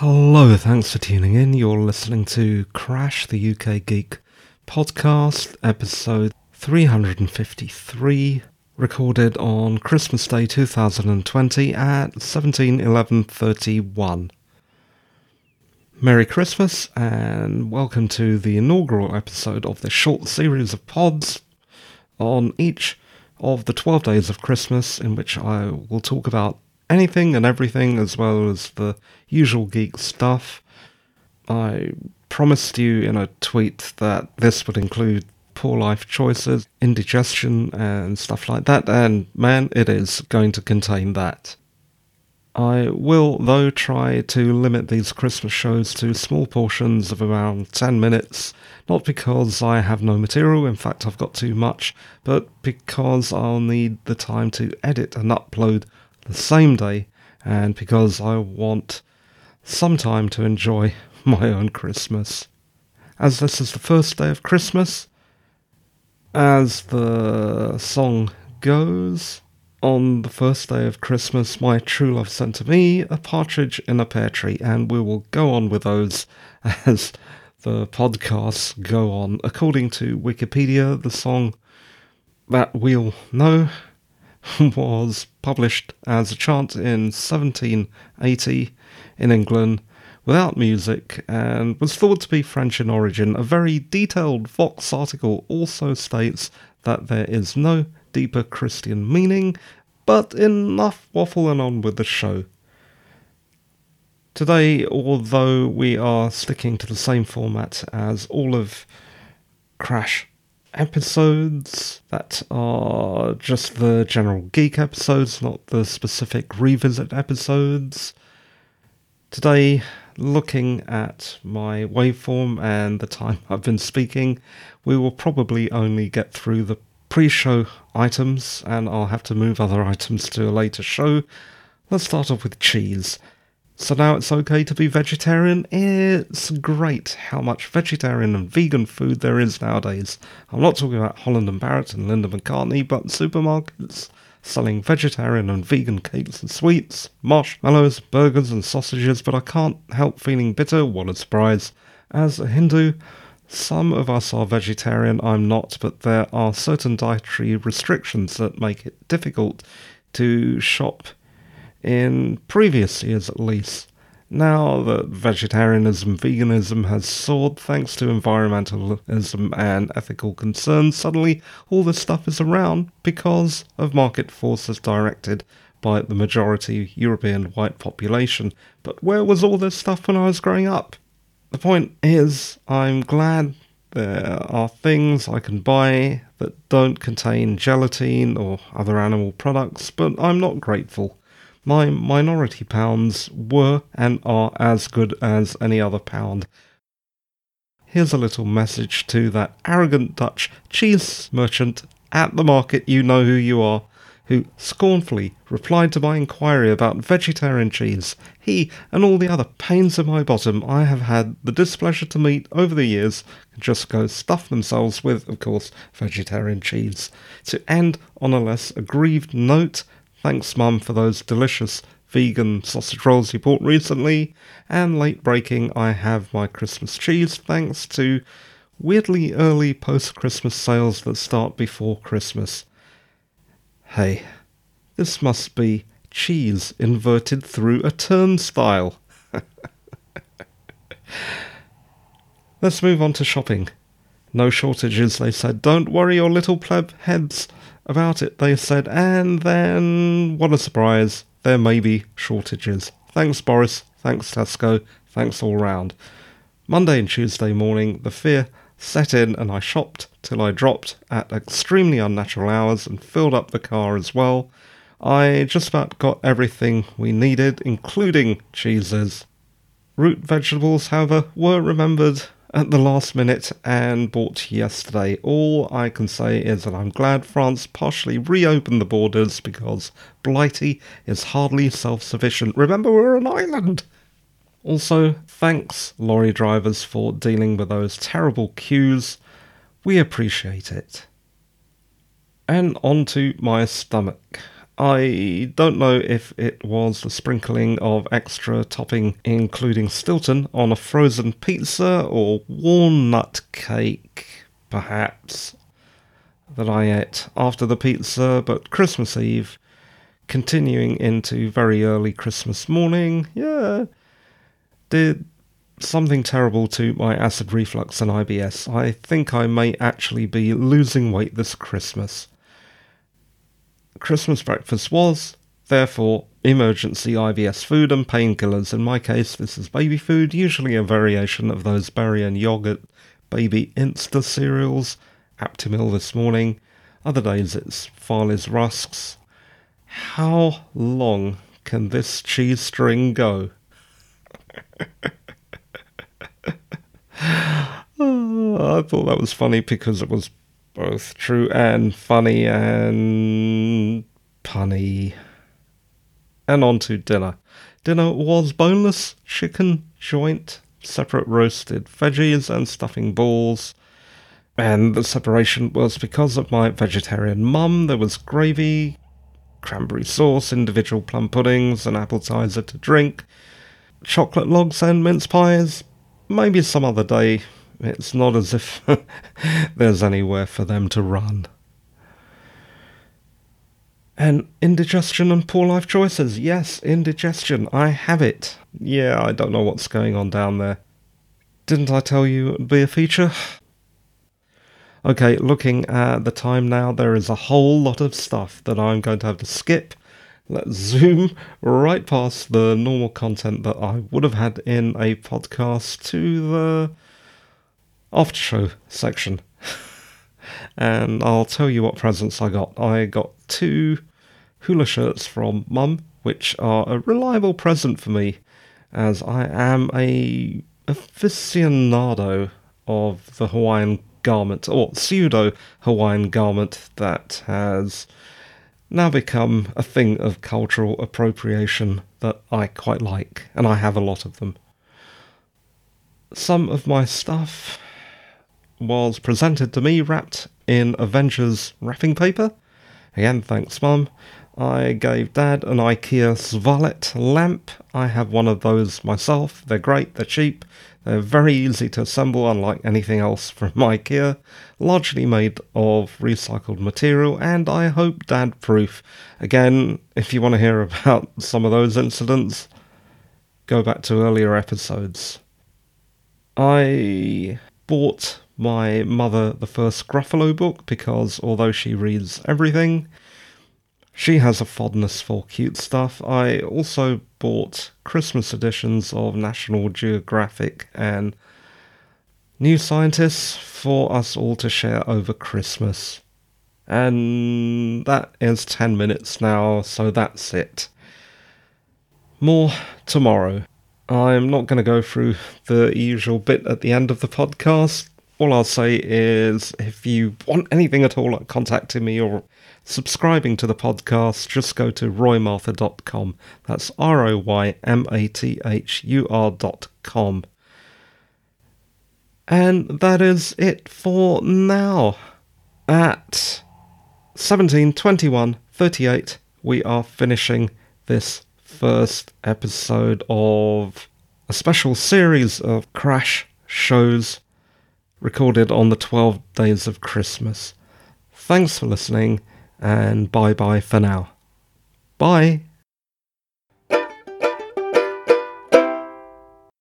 Hello, thanks for tuning in. You're listening to Crash the UK Geek podcast, episode 353, recorded on Christmas Day 2020 at 1711:31. Merry Christmas and welcome to the inaugural episode of this short series of pods on each of the 12 days of Christmas in which I will talk about anything and everything as well as the usual geek stuff. I promised you in a tweet that this would include poor life choices, indigestion, and stuff like that, and man, it is going to contain that. I will, though, try to limit these Christmas shows to small portions of around 10 minutes, not because I have no material, in fact, I've got too much, but because I'll need the time to edit and upload the same day, and because I want some time to enjoy my own Christmas. As this is the first day of Christmas, as the song goes, on the first day of Christmas, my true love sent to me a partridge in a pear tree, and we will go on with those as the podcasts go on. According to Wikipedia, the song that we'll know was published as a chant in 1780 in England without music and was thought to be French in origin. A very detailed Vox article also states that there is no deeper Christian meaning, but enough waffling on with the show. Today, although we are sticking to the same format as all of Crash episodes that are just the general geek episodes, not the specific revisit episodes. Today, looking at my waveform and the time I've been speaking, we will probably only get through the pre show items, and I'll have to move other items to a later show. Let's start off with cheese. So now it's okay to be vegetarian? It's great how much vegetarian and vegan food there is nowadays. I'm not talking about Holland and Barrett and Linda McCartney, but supermarkets selling vegetarian and vegan cakes and sweets, marshmallows, burgers and sausages, but I can't help feeling bitter, what a surprise. As a Hindu, some of us are vegetarian, I'm not, but there are certain dietary restrictions that make it difficult to shop in previous years at least. Now that vegetarianism, veganism has soared thanks to environmentalism and ethical concerns, suddenly all this stuff is around because of market forces directed by the majority European white population. But where was all this stuff when I was growing up? The point is, I'm glad there are things I can buy that don't contain gelatine or other animal products, but I'm not grateful. My minority pounds were and are as good as any other pound. Here's a little message to that arrogant Dutch cheese merchant at the market, you know who you are who scornfully replied to my inquiry about vegetarian cheese. He and all the other pains in my bottom I have had the displeasure to meet over the years can just go stuff themselves with, of course, vegetarian cheese. To end on a less aggrieved note, thanks, Mum, for those delicious vegan sausage rolls you bought recently, and late breaking, I have my Christmas cheese thanks to weirdly early post Christmas sales that start before Christmas. Hey, this must be cheese inverted through a turnstile. Let's move on to shopping. No shortages, they said. Don't worry your little pleb heads about it, they said. And then, what a surprise, there may be shortages. Thanks, Boris. Thanks, Tesco. Thanks all round. Monday and Tuesday morning, the fear set in, and I shopped till I dropped at extremely unnatural hours and filled up the car as well. I just about got everything we needed, including cheeses. Root vegetables, however, were remembered at the last minute and bought yesterday. All I can say is that I'm glad France partially reopened the borders because Blighty is hardly self sufficient. Remember, we're an island! Also, thanks, lorry drivers, for dealing with those terrible queues. We appreciate it. And on to my stomach. I don't know if it was the sprinkling of extra topping, including Stilton, on a frozen pizza or walnut cake, perhaps, that I ate after the pizza, but Christmas Eve, continuing into very early Christmas morning, yeah, did something terrible to my acid reflux and IBS. I think I may actually be losing weight this Christmas. Christmas breakfast was, therefore, emergency IBS food and painkillers. In my case, this is baby food, usually a variation of those berry and yogurt baby Insta cereals. Aptamil this morning. Other days it's Farley's rusks. How long can this cheese string go? oh, I thought that was funny because it was both true and funny and punny. And on to dinner. Dinner was boneless chicken joint, separate roasted veggies and stuffing balls. And the separation was because of my vegetarian mum. There was gravy, cranberry sauce, individual plum puddings, an appetizer to drink, chocolate logs and mince pies. Maybe some other day it's not as if there's anywhere for them to run. And indigestion and poor life choices. Yes, indigestion. I have it. Yeah, I don't know what's going on down there. Didn't I tell you it would be a feature? Okay, looking at the time now, there is a whole lot of stuff that I'm going to have to skip. Let's zoom right past the normal content that I would have had in a podcast to the after show section. and I'll tell you what presents I got. I got two hula shirts from Mum, which are a reliable present for me, as I am a aficionado of the Hawaiian garment, or pseudo Hawaiian garment that has now become a thing of cultural appropriation that I quite like, and I have a lot of them. Some of my stuff was presented to me wrapped in Avengers wrapping paper. Again, thanks, Mum. I gave Dad an IKEA Svalet lamp. I have one of those myself. They're great, they're cheap, they're very easy to assemble, unlike anything else from IKEA. Largely made of recycled material, and I hope dad proof. Again, if you want to hear about some of those incidents, go back to earlier episodes. I bought my mother the first Gruffalo book because although she reads everything, she has a fondness for cute stuff. I also bought Christmas editions of National Geographic and New Scientists for us all to share over Christmas. And that is 10 minutes now, so that's it. More tomorrow. I'm not going to go through the usual bit at the end of the podcast all I'll say is if you want anything at all like contacting me or subscribing to the podcast, just go to roymathur.com. That's R O Y M A T H U R.com. And that is it for now. At 17, 21, 38, we are finishing this first episode of a special series of Crash shows recorded on the 12 days of Christmas. Thanks for listening, and bye bye for now. Bye.